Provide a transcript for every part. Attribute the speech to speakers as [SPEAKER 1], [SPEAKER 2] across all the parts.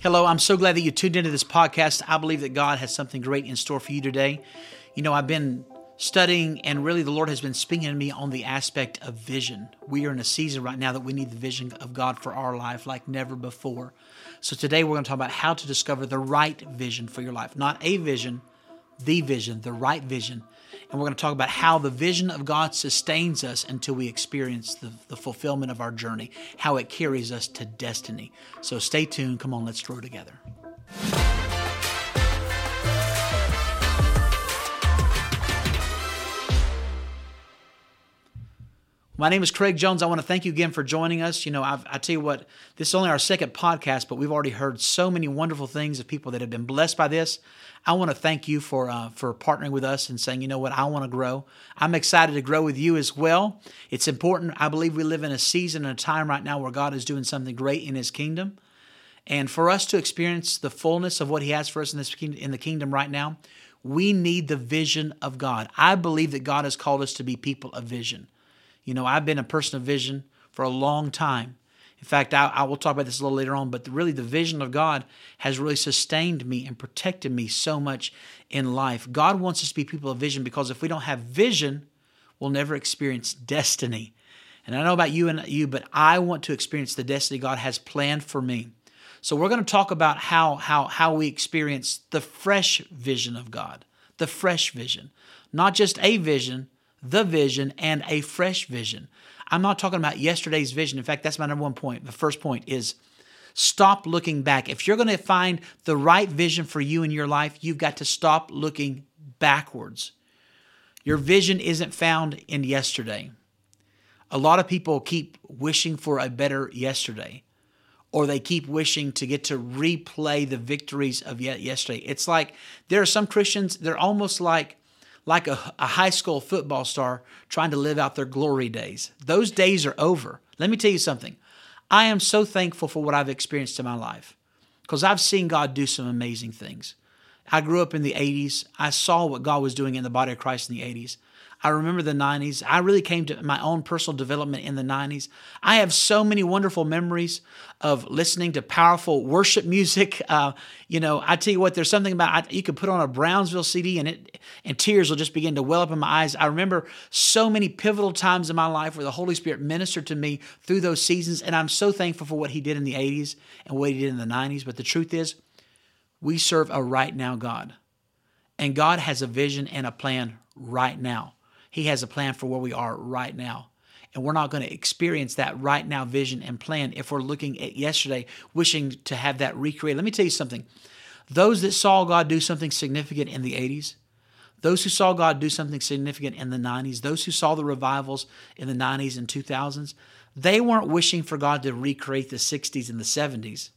[SPEAKER 1] Hello, I'm so glad that you tuned into this podcast. I believe that God has something great in store for you today. You know, I've been studying, and really the Lord has been speaking to me on the aspect of vision. We are in a season right now that we need the vision of God for our life like never before. So today we're going to talk about how to discover the right vision for your life. Not a vision, the vision, the right vision. And we're going to talk about how the vision of God sustains us until we experience the, the fulfillment of our journey, how it carries us to destiny. So stay tuned. Come on, let's grow together. My name is Craig Jones. I want to thank you again for joining us. You know, I've, i tell you what, this is only our second podcast, but we've already heard so many wonderful things of people that have been blessed by this. I want to thank you for uh, for partnering with us and saying, you know what, I want to grow. I'm excited to grow with you as well. It's important. I believe we live in a season and a time right now where God is doing something great in His kingdom, and for us to experience the fullness of what He has for us in this in the kingdom right now, we need the vision of God. I believe that God has called us to be people of vision. You know, I've been a person of vision for a long time. In fact, I, I, will talk about this a little later on, but really the vision of God has really sustained me and protected me so much in life. God wants us to be people of vision because if we don't have vision, we'll never experience destiny. And I don't know about you and you, but I want to experience the destiny God has planned for me. So we're going to talk about how how how we experience the fresh vision of God, the fresh vision, not just a vision, the vision, and a fresh vision. I'm not talking about yesterday's vision. In fact, that's my number one point. The first point is stop looking back. If you're going to find the right vision for you in your life, you've got to stop looking backwards. Your vision isn't found in yesterday. A lot of people keep wishing for a better yesterday, or they keep wishing to get to replay the victories of yesterday. It's like there are some Christians, they're almost like like a, a high school football star trying to live out their glory days. Those days are over. Let me tell you something. I am so thankful for what I've experienced in my life because I've seen God do some amazing things. I grew up in the 80s. I saw what God was doing in the body of Christ in the 80s. I remember the 90s. I really came to my own personal development in the 90s. I have so many wonderful memories of listening to powerful worship music. Uh, you know, I tell you what, there's something about you could put on a Brownsville CD and it and tears will just begin to well up in my eyes. I remember so many pivotal times in my life where the Holy Spirit ministered to me through those seasons, and I'm so thankful for what He did in the 80s and what He did in the 90s. But the truth is, we serve a right now God, and God has a vision and a plan right now. He has a plan for where we are right now. And we're not going to experience that right now vision and plan if we're looking at yesterday, wishing to have that recreated. Let me tell you something. Those that saw God do something significant in the 80s, those who saw God do something significant in the 90s, those who saw the revivals in the 90s and 2000s, they weren't wishing for God to recreate the 60s and the 70s.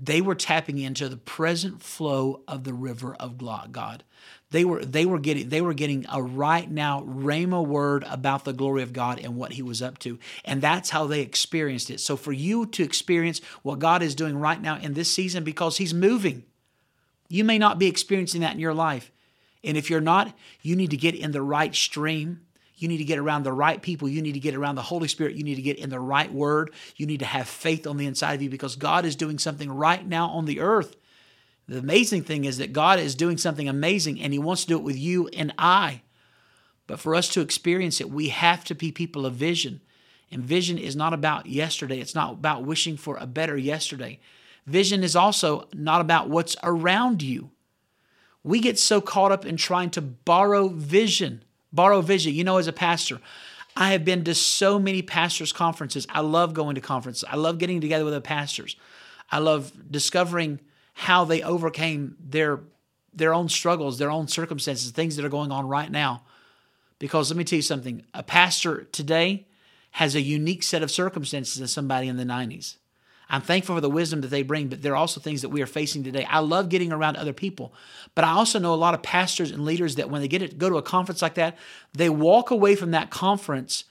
[SPEAKER 1] They were tapping into the present flow of the river of God. They were they were getting they were getting a right now rhema word about the glory of God and what He was up to, and that's how they experienced it. So for you to experience what God is doing right now in this season, because He's moving, you may not be experiencing that in your life, and if you're not, you need to get in the right stream. You need to get around the right people. You need to get around the Holy Spirit. You need to get in the right word. You need to have faith on the inside of you because God is doing something right now on the earth. The amazing thing is that God is doing something amazing and He wants to do it with you and I. But for us to experience it, we have to be people of vision. And vision is not about yesterday, it's not about wishing for a better yesterday. Vision is also not about what's around you. We get so caught up in trying to borrow vision, borrow vision. You know, as a pastor, I have been to so many pastors' conferences. I love going to conferences. I love getting together with the pastors. I love discovering how they overcame their their own struggles, their own circumstances, things that are going on right now. Because let me tell you something, a pastor today has a unique set of circumstances than somebody in the 90s. I'm thankful for the wisdom that they bring, but there are also things that we are facing today. I love getting around other people, but I also know a lot of pastors and leaders that when they get to go to a conference like that, they walk away from that conference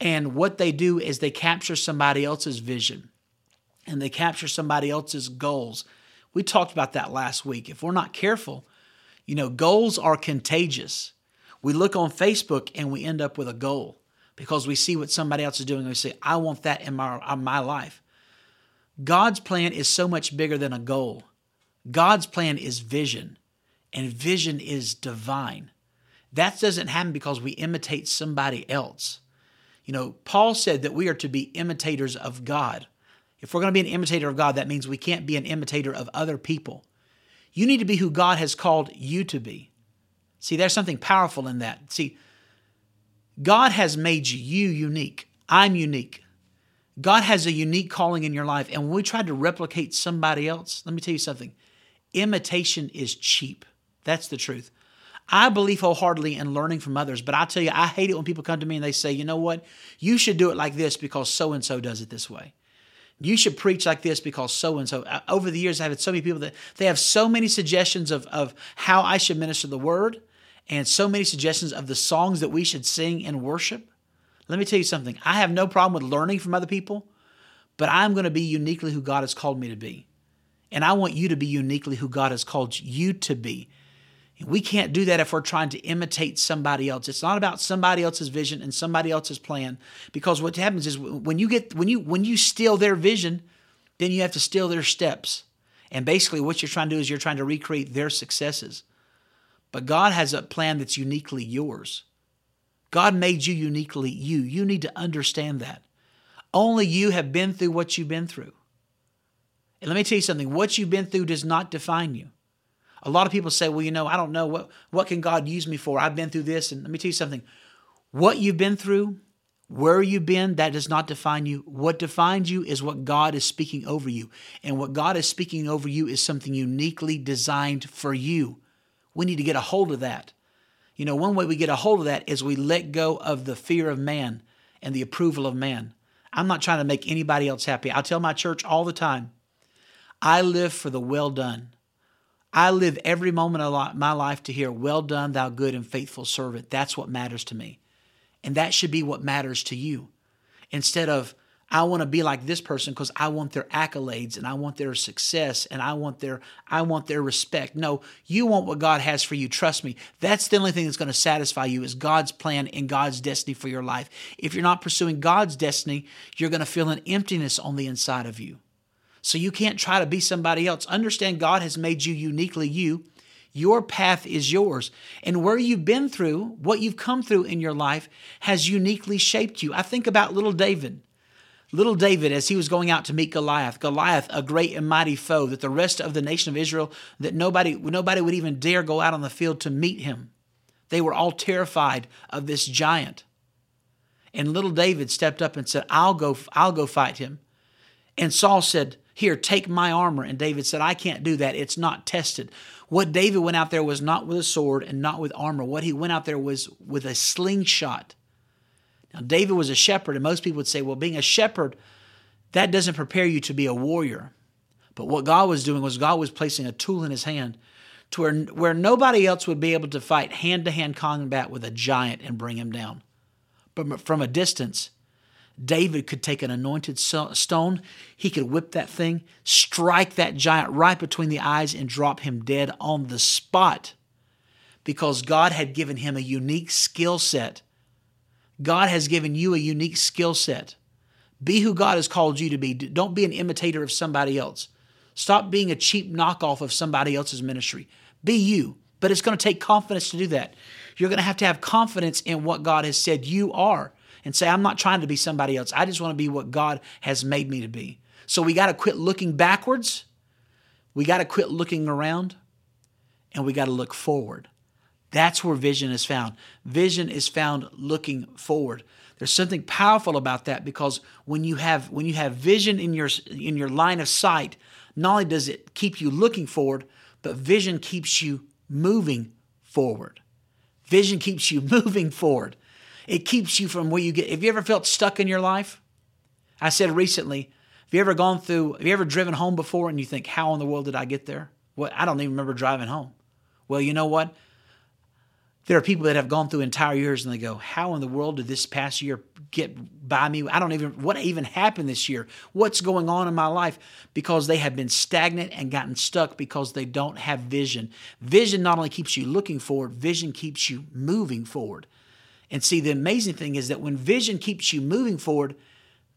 [SPEAKER 1] and what they do is they capture somebody else's vision and they capture somebody else's goals we talked about that last week. If we're not careful, you know, goals are contagious. We look on Facebook and we end up with a goal because we see what somebody else is doing and we say, I want that in my, in my life. God's plan is so much bigger than a goal. God's plan is vision, and vision is divine. That doesn't happen because we imitate somebody else. You know, Paul said that we are to be imitators of God. If we're going to be an imitator of God, that means we can't be an imitator of other people. You need to be who God has called you to be. See, there's something powerful in that. See, God has made you unique. I'm unique. God has a unique calling in your life. And when we try to replicate somebody else, let me tell you something imitation is cheap. That's the truth. I believe wholeheartedly in learning from others, but I tell you, I hate it when people come to me and they say, you know what? You should do it like this because so and so does it this way. You should preach like this because so and so. Over the years, I've had so many people that they have so many suggestions of, of how I should minister the word and so many suggestions of the songs that we should sing in worship. Let me tell you something. I have no problem with learning from other people, but I'm going to be uniquely who God has called me to be. And I want you to be uniquely who God has called you to be. And we can't do that if we're trying to imitate somebody else. It's not about somebody else's vision and somebody else's plan because what happens is when you get when you when you steal their vision, then you have to steal their steps. And basically what you're trying to do is you're trying to recreate their successes. But God has a plan that's uniquely yours. God made you uniquely you. You need to understand that. Only you have been through what you've been through. And let me tell you something what you've been through does not define you. A lot of people say, well, you know, I don't know what, what can God use me for? I've been through this. And let me tell you something what you've been through, where you've been, that does not define you. What defines you is what God is speaking over you. And what God is speaking over you is something uniquely designed for you. We need to get a hold of that. You know, one way we get a hold of that is we let go of the fear of man and the approval of man. I'm not trying to make anybody else happy. I tell my church all the time I live for the well done. I live every moment of my life to hear, Well done, thou good and faithful servant. That's what matters to me. And that should be what matters to you. Instead of, I want to be like this person because I want their accolades and I want their success and I want their I want their respect. No, you want what God has for you. Trust me. That's the only thing that's going to satisfy you is God's plan and God's destiny for your life. If you're not pursuing God's destiny, you're going to feel an emptiness on the inside of you. So you can't try to be somebody else. Understand God has made you uniquely you. Your path is yours. And where you've been through, what you've come through in your life has uniquely shaped you. I think about little David. Little David, as he was going out to meet Goliath, Goliath, a great and mighty foe that the rest of the nation of Israel, that nobody, nobody would even dare go out on the field to meet him. They were all terrified of this giant. And little David stepped up and said, I'll go, I'll go fight him. And Saul said, here, take my armor. And David said, I can't do that. It's not tested. What David went out there was not with a sword and not with armor. What he went out there was with a slingshot. Now, David was a shepherd, and most people would say, well, being a shepherd, that doesn't prepare you to be a warrior. But what God was doing was God was placing a tool in his hand to where, where nobody else would be able to fight hand to hand combat with a giant and bring him down. But from a distance, David could take an anointed stone, he could whip that thing, strike that giant right between the eyes, and drop him dead on the spot because God had given him a unique skill set. God has given you a unique skill set. Be who God has called you to be. Don't be an imitator of somebody else. Stop being a cheap knockoff of somebody else's ministry. Be you. But it's going to take confidence to do that. You're going to have to have confidence in what God has said you are and say, I'm not trying to be somebody else. I just want to be what God has made me to be. So we got to quit looking backwards. We got to quit looking around and we got to look forward. That's where vision is found. Vision is found looking forward. There's something powerful about that because when you have when you have vision in your in your line of sight, not only does it keep you looking forward, but vision keeps you moving forward. Vision keeps you moving forward. It keeps you from where you get. Have you ever felt stuck in your life? I said recently, have you ever gone through, have you ever driven home before and you think, how in the world did I get there? Well, I don't even remember driving home. Well, you know what? There are people that have gone through entire years and they go, How in the world did this past year get by me? I don't even, what even happened this year? What's going on in my life? Because they have been stagnant and gotten stuck because they don't have vision. Vision not only keeps you looking forward, vision keeps you moving forward. And see, the amazing thing is that when vision keeps you moving forward,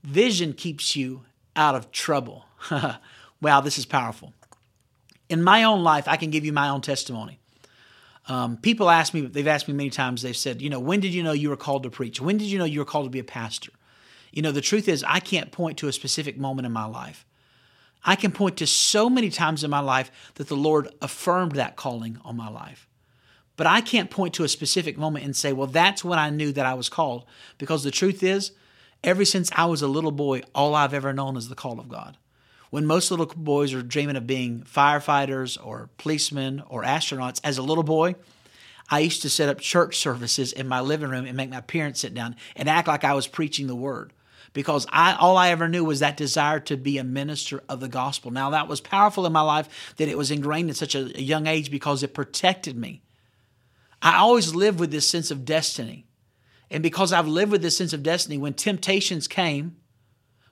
[SPEAKER 1] vision keeps you out of trouble. wow, this is powerful. In my own life, I can give you my own testimony. Um, people ask me, they've asked me many times, they've said, you know, when did you know you were called to preach? When did you know you were called to be a pastor? You know, the truth is, I can't point to a specific moment in my life. I can point to so many times in my life that the Lord affirmed that calling on my life. But I can't point to a specific moment and say, well, that's when I knew that I was called. Because the truth is, ever since I was a little boy, all I've ever known is the call of God. When most little boys are dreaming of being firefighters or policemen or astronauts, as a little boy, I used to set up church services in my living room and make my parents sit down and act like I was preaching the word because I all I ever knew was that desire to be a minister of the gospel. Now that was powerful in my life that it was ingrained at such a, a young age because it protected me. I always lived with this sense of destiny. And because I've lived with this sense of destiny, when temptations came,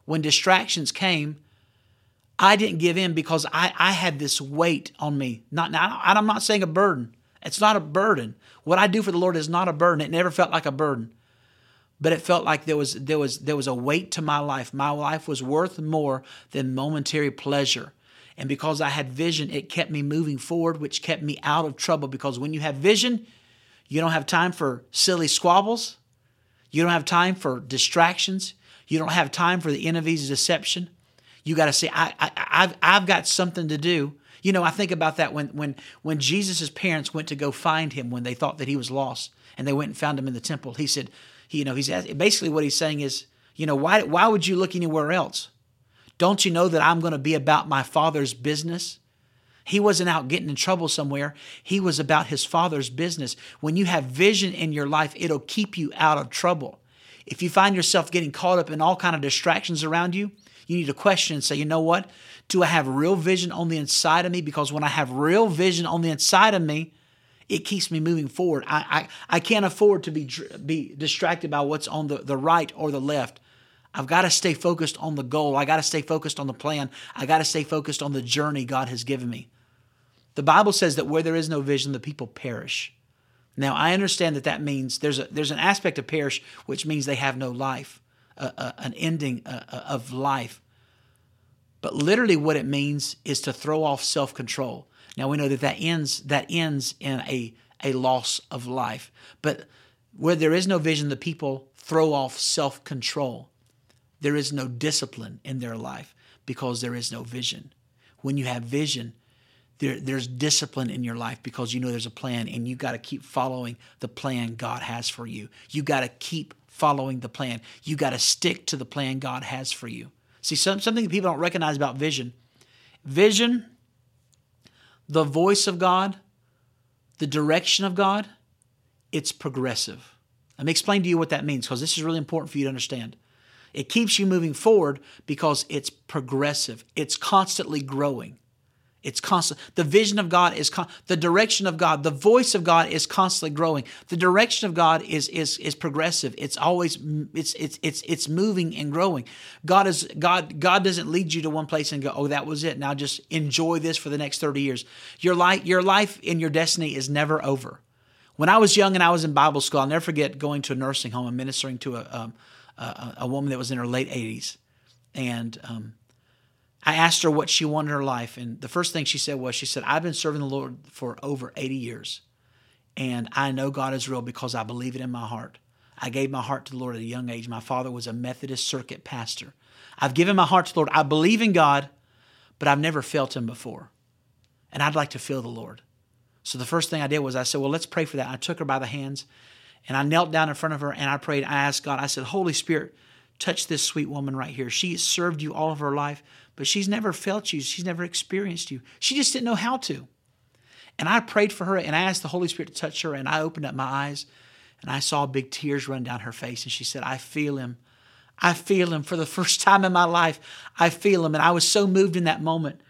[SPEAKER 1] when distractions came, I didn't give in because I, I had this weight on me. Not now, I'm not saying a burden. It's not a burden. What I do for the Lord is not a burden. It never felt like a burden but it felt like there was there was there was a weight to my life. My life was worth more than momentary pleasure. And because I had vision, it kept me moving forward, which kept me out of trouble. Because when you have vision, you don't have time for silly squabbles. You don't have time for distractions. You don't have time for the enemy's deception. You got to say, I, I, I've, I've got something to do. You know, I think about that when when when Jesus' parents went to go find him when they thought that he was lost, and they went and found him in the temple. He said, he, you know, he's basically what he's saying is, you know, why why would you look anywhere else? Don't you know that I'm going to be about my father's business? He wasn't out getting in trouble somewhere. He was about his father's business. When you have vision in your life, it'll keep you out of trouble. If you find yourself getting caught up in all kind of distractions around you, you need to question and say, you know what? Do I have real vision on the inside of me? Because when I have real vision on the inside of me, it keeps me moving forward. I, I, I can't afford to be, be distracted by what's on the, the right or the left. I've got to stay focused on the goal. I got to stay focused on the plan. I got to stay focused on the journey God has given me. The Bible says that where there is no vision, the people perish. Now, I understand that that means there's, a, there's an aspect of perish which means they have no life, an ending of life. But literally, what it means is to throw off self control. Now we know that that ends that ends in a a loss of life. But where there is no vision, the people throw off self control. There is no discipline in their life because there is no vision. When you have vision, there, there's discipline in your life because you know there's a plan and you got to keep following the plan God has for you. You got to keep following the plan. You got to stick to the plan God has for you. See, some, something people don't recognize about vision vision the voice of God, the direction of God, it's progressive. Let me explain to you what that means because this is really important for you to understand. It keeps you moving forward because it's progressive, it's constantly growing. It's constant. The vision of God is con- the direction of God. The voice of God is constantly growing. The direction of God is is is progressive. It's always it's it's it's it's moving and growing. God is God God doesn't lead you to one place and go, "Oh, that was it. Now just enjoy this for the next 30 years." Your life your life and your destiny is never over. When I was young and I was in Bible school, I'll never forget going to a nursing home and ministering to a um, a, a, woman that was in her late 80s, and um, I asked her what she wanted in her life. And the first thing she said was, She said, I've been serving the Lord for over 80 years. And I know God is real because I believe it in my heart. I gave my heart to the Lord at a young age. My father was a Methodist circuit pastor. I've given my heart to the Lord. I believe in God, but I've never felt Him before. And I'd like to feel the Lord. So the first thing I did was I said, Well, let's pray for that. I took her by the hands and I knelt down in front of her and I prayed. I asked God, I said, Holy Spirit, touch this sweet woman right here. She served you all of her life but she's never felt you. She's never experienced you. She just didn't know how to. And I prayed for her and I asked the Holy Spirit to touch her. And I opened up my eyes and I saw big tears run down her face. And she said, I feel him. I feel him for the first time in my life. I feel him. And I was so moved in that moment.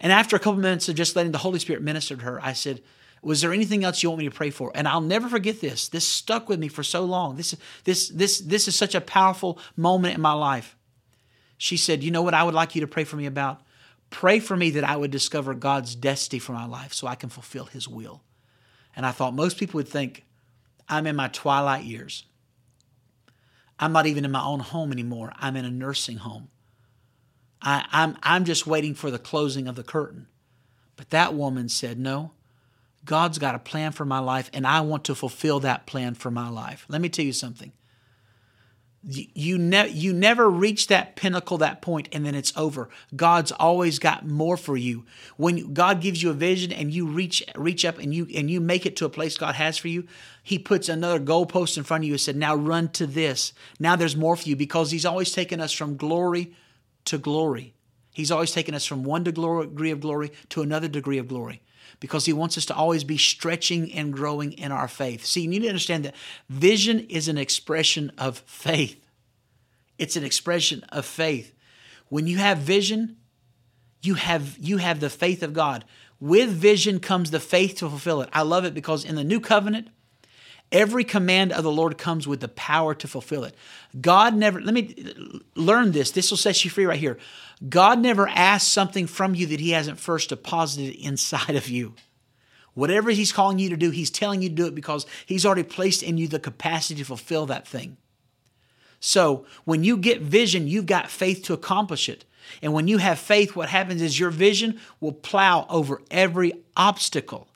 [SPEAKER 1] And after a couple minutes of just letting the Holy Spirit minister to her, I said, was there anything else you want me to pray for? And I'll never forget this. This stuck with me for so long. This, this, this, this is such a powerful moment in my life she said, You know what I would like you to pray for me about? Pray for me that I would discover God's destiny for my life so I can fulfill His will. And I thought most people would think, I'm in my twilight years. I'm not even in my own home anymore. I'm in a nursing home. I, I'm, I'm just waiting for the closing of the curtain. But that woman said, No, God's got a plan for my life, and I want to fulfill that plan for my life. Let me tell you something. You, ne- you never reach that pinnacle, that point, and then it's over. God's always got more for you. When God gives you a vision and you reach reach up and you and you make it to a place God has for you, He puts another goalpost in front of you and said, "Now run to this. Now there's more for you." Because He's always taken us from glory to glory. He's always taken us from one degree of glory to another degree of glory because he wants us to always be stretching and growing in our faith. See, you need to understand that vision is an expression of faith. It's an expression of faith. When you have vision, you have you have the faith of God. With vision comes the faith to fulfill it. I love it because in the new covenant, every command of the Lord comes with the power to fulfill it. God never, let me learn this. This will set you free right here. God never asks something from you that He hasn't first deposited inside of you. Whatever He's calling you to do, He's telling you to do it because He's already placed in you the capacity to fulfill that thing. So when you get vision, you've got faith to accomplish it. And when you have faith, what happens is your vision will plow over every obstacle.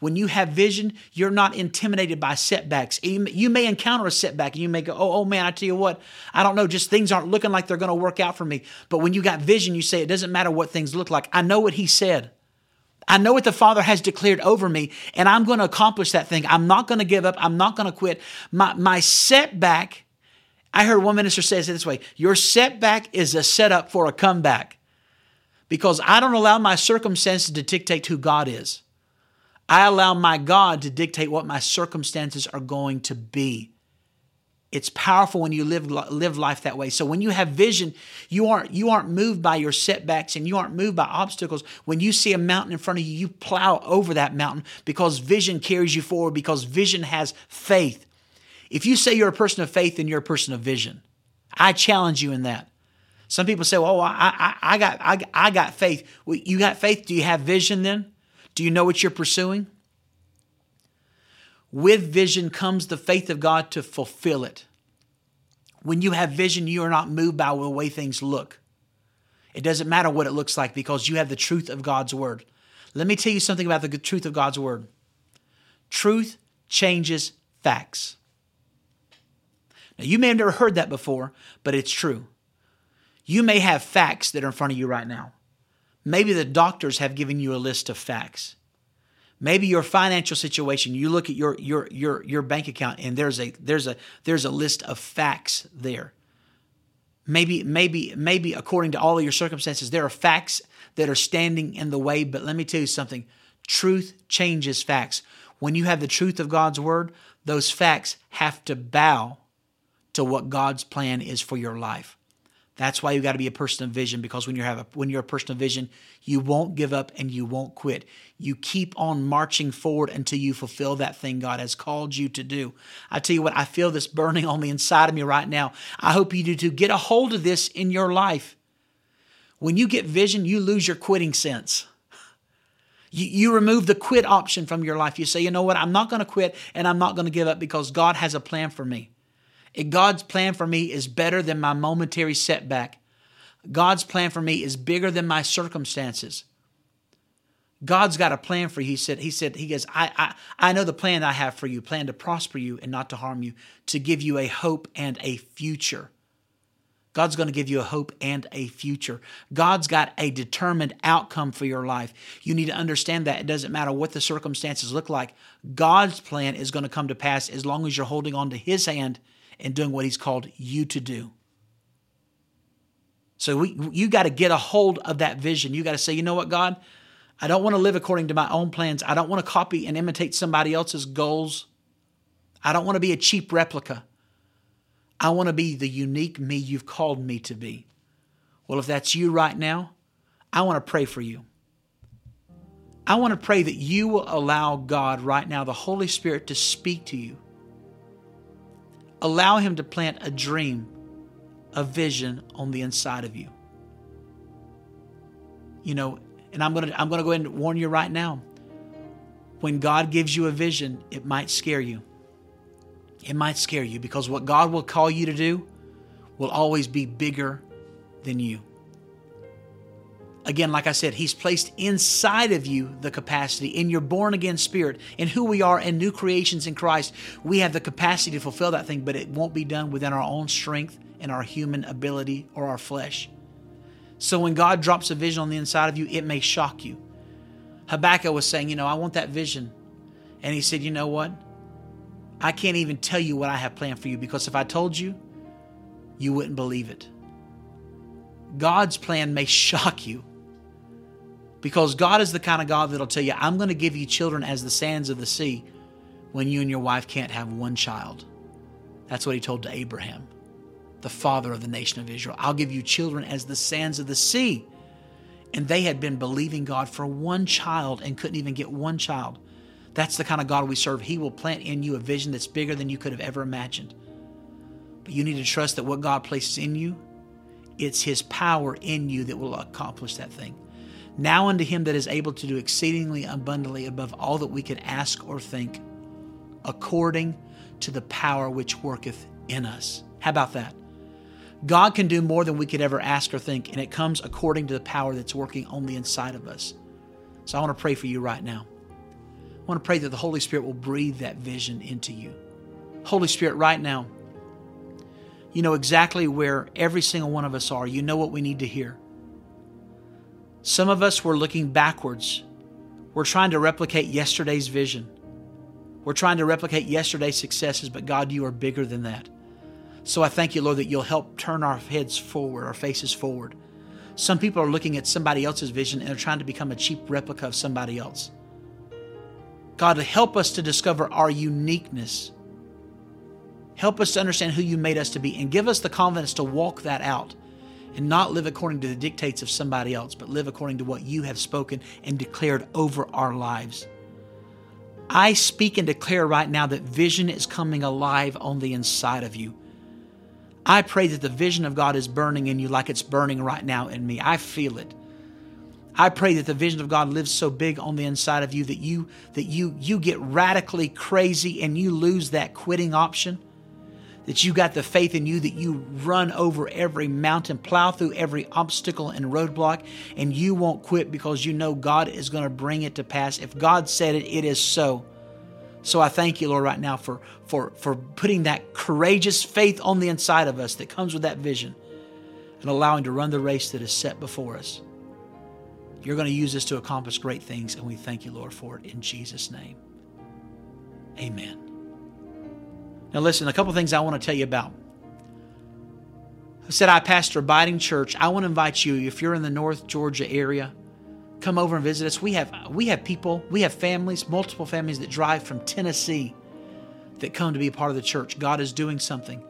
[SPEAKER 1] When you have vision, you're not intimidated by setbacks. You may encounter a setback and you may go, oh, oh man, I tell you what, I don't know, just things aren't looking like they're going to work out for me. But when you got vision, you say, it doesn't matter what things look like. I know what he said. I know what the Father has declared over me, and I'm going to accomplish that thing. I'm not going to give up. I'm not going to quit. My, my setback, I heard one minister say it this way Your setback is a setup for a comeback because I don't allow my circumstances to dictate who God is. I allow my God to dictate what my circumstances are going to be. It's powerful when you live live life that way. So when you have vision, you aren't you aren't moved by your setbacks and you aren't moved by obstacles. When you see a mountain in front of you, you plow over that mountain because vision carries you forward because vision has faith. If you say you're a person of faith, then you're a person of vision. I challenge you in that. Some people say, "Well, I, I, I got I, I got faith." Well, you got faith. Do you have vision then? Do you know what you're pursuing? With vision comes the faith of God to fulfill it. When you have vision, you are not moved by the way things look. It doesn't matter what it looks like because you have the truth of God's word. Let me tell you something about the truth of God's word. Truth changes facts. Now, you may have never heard that before, but it's true. You may have facts that are in front of you right now. Maybe the doctors have given you a list of facts. Maybe your financial situation, you look at your your your your bank account and there's a there's a there's a list of facts there. Maybe maybe maybe according to all of your circumstances there are facts that are standing in the way, but let me tell you something. Truth changes facts. When you have the truth of God's word, those facts have to bow to what God's plan is for your life. That's why you got to be a person of vision because when you have a, when you're a person of vision, you won't give up and you won't quit. You keep on marching forward until you fulfill that thing God has called you to do. I tell you what, I feel this burning on the inside of me right now. I hope you do too. Get a hold of this in your life. When you get vision, you lose your quitting sense. You, you remove the quit option from your life. You say, you know what, I'm not going to quit and I'm not going to give up because God has a plan for me. God's plan for me is better than my momentary setback. God's plan for me is bigger than my circumstances. God's got a plan for you. He said, He said, He goes, I, I, I know the plan I have for you, plan to prosper you and not to harm you, to give you a hope and a future. God's going to give you a hope and a future. God's got a determined outcome for your life. You need to understand that it doesn't matter what the circumstances look like. God's plan is going to come to pass as long as you're holding on to His hand and doing what He's called you to do. So we, you got to get a hold of that vision. You got to say, you know what, God, I don't want to live according to my own plans. I don't want to copy and imitate somebody else's goals. I don't want to be a cheap replica. I want to be the unique me you've called me to be. Well, if that's you right now, I want to pray for you. I want to pray that you will allow God right now, the Holy Spirit, to speak to you Allow Him to plant a dream, a vision on the inside of you. You know, and I'm gonna I'm gonna go ahead and warn you right now. When God gives you a vision, it might scare you. It might scare you because what God will call you to do will always be bigger than you. Again, like I said, He's placed inside of you the capacity in your born again spirit, in who we are, and new creations in Christ. We have the capacity to fulfill that thing, but it won't be done within our own strength and our human ability or our flesh. So when God drops a vision on the inside of you, it may shock you. Habakkuk was saying, You know, I want that vision. And he said, You know what? I can't even tell you what I have planned for you because if I told you, you wouldn't believe it. God's plan may shock you because God is the kind of God that'll tell you, I'm going to give you children as the sands of the sea when you and your wife can't have one child. That's what he told to Abraham, the father of the nation of Israel. I'll give you children as the sands of the sea. And they had been believing God for one child and couldn't even get one child. That's the kind of God we serve. He will plant in you a vision that's bigger than you could have ever imagined. But you need to trust that what God places in you, it's His power in you that will accomplish that thing. Now unto him that is able to do exceedingly abundantly above all that we could ask or think, according to the power which worketh in us. How about that? God can do more than we could ever ask or think, and it comes according to the power that's working on the inside of us. So I want to pray for you right now. I want to pray that the Holy Spirit will breathe that vision into you. Holy Spirit, right now, you know exactly where every single one of us are. You know what we need to hear. Some of us were looking backwards. We're trying to replicate yesterday's vision. We're trying to replicate yesterday's successes, but God, you are bigger than that. So I thank you, Lord, that you'll help turn our heads forward, our faces forward. Some people are looking at somebody else's vision and they're trying to become a cheap replica of somebody else. God, help us to discover our uniqueness. Help us to understand who you made us to be and give us the confidence to walk that out and not live according to the dictates of somebody else, but live according to what you have spoken and declared over our lives. I speak and declare right now that vision is coming alive on the inside of you. I pray that the vision of God is burning in you like it's burning right now in me. I feel it. I pray that the vision of God lives so big on the inside of you that you that you you get radically crazy and you lose that quitting option that you got the faith in you that you run over every mountain, plow through every obstacle and roadblock, and you won't quit because you know God is going to bring it to pass. If God said it, it is so. So I thank you, Lord, right now for, for, for putting that courageous faith on the inside of us that comes with that vision and allowing to run the race that is set before us. You're going to use this to accomplish great things, and we thank you, Lord, for it in Jesus' name. Amen. Now, listen, a couple things I want to tell you about. I said I pastor Abiding Church. I want to invite you, if you're in the North Georgia area, come over and visit us. We have we have people, we have families, multiple families that drive from Tennessee that come to be a part of the church. God is doing something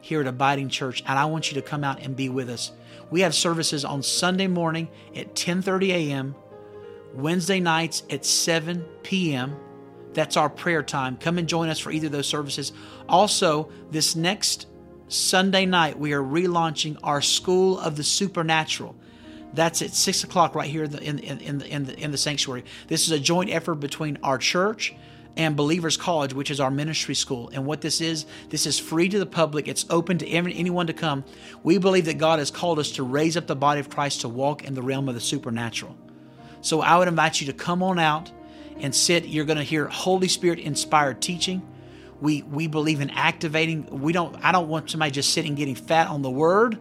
[SPEAKER 1] here at Abiding Church, and I want you to come out and be with us. We have services on Sunday morning at 10:30 a.m., Wednesday nights at 7 p.m. That's our prayer time. Come and join us for either of those services. Also, this next Sunday night, we are relaunching our School of the Supernatural. That's at six o'clock right here in the, in, in, in, the, in the sanctuary. This is a joint effort between our church and Believers College, which is our ministry school. And what this is, this is free to the public. It's open to anyone to come. We believe that God has called us to raise up the body of Christ to walk in the realm of the supernatural. So I would invite you to come on out and sit. You're going to hear Holy Spirit inspired teaching. We we believe in activating. We don't. I don't want somebody just sitting getting fat on the Word.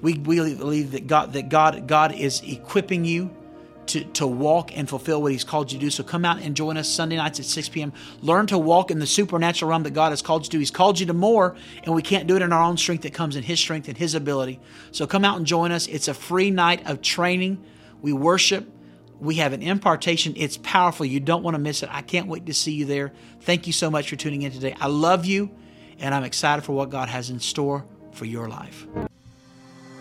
[SPEAKER 1] We, we believe that God that God God is equipping you to, to walk and fulfill what He's called you to do. So come out and join us Sunday nights at 6 p.m. Learn to walk in the supernatural realm that God has called you to. He's called you to more, and we can't do it in our own strength. It comes in His strength and His ability. So come out and join us. It's a free night of training. We worship. We have an impartation. It's powerful. You don't want to miss it. I can't wait to see you there. Thank you so much for tuning in today. I love you, and I'm excited for what God has in store for your life.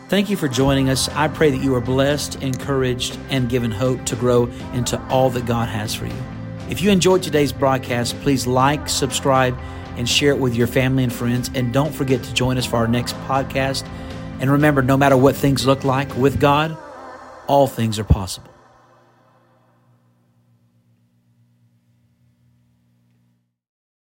[SPEAKER 1] Thank you for joining us. I pray that you are blessed, encouraged, and given hope to grow into all that God has for you. If you enjoyed today's broadcast, please like, subscribe, and share it with your family and friends. And don't forget to join us for our next podcast. And remember, no matter what things look like, with God, all things are possible.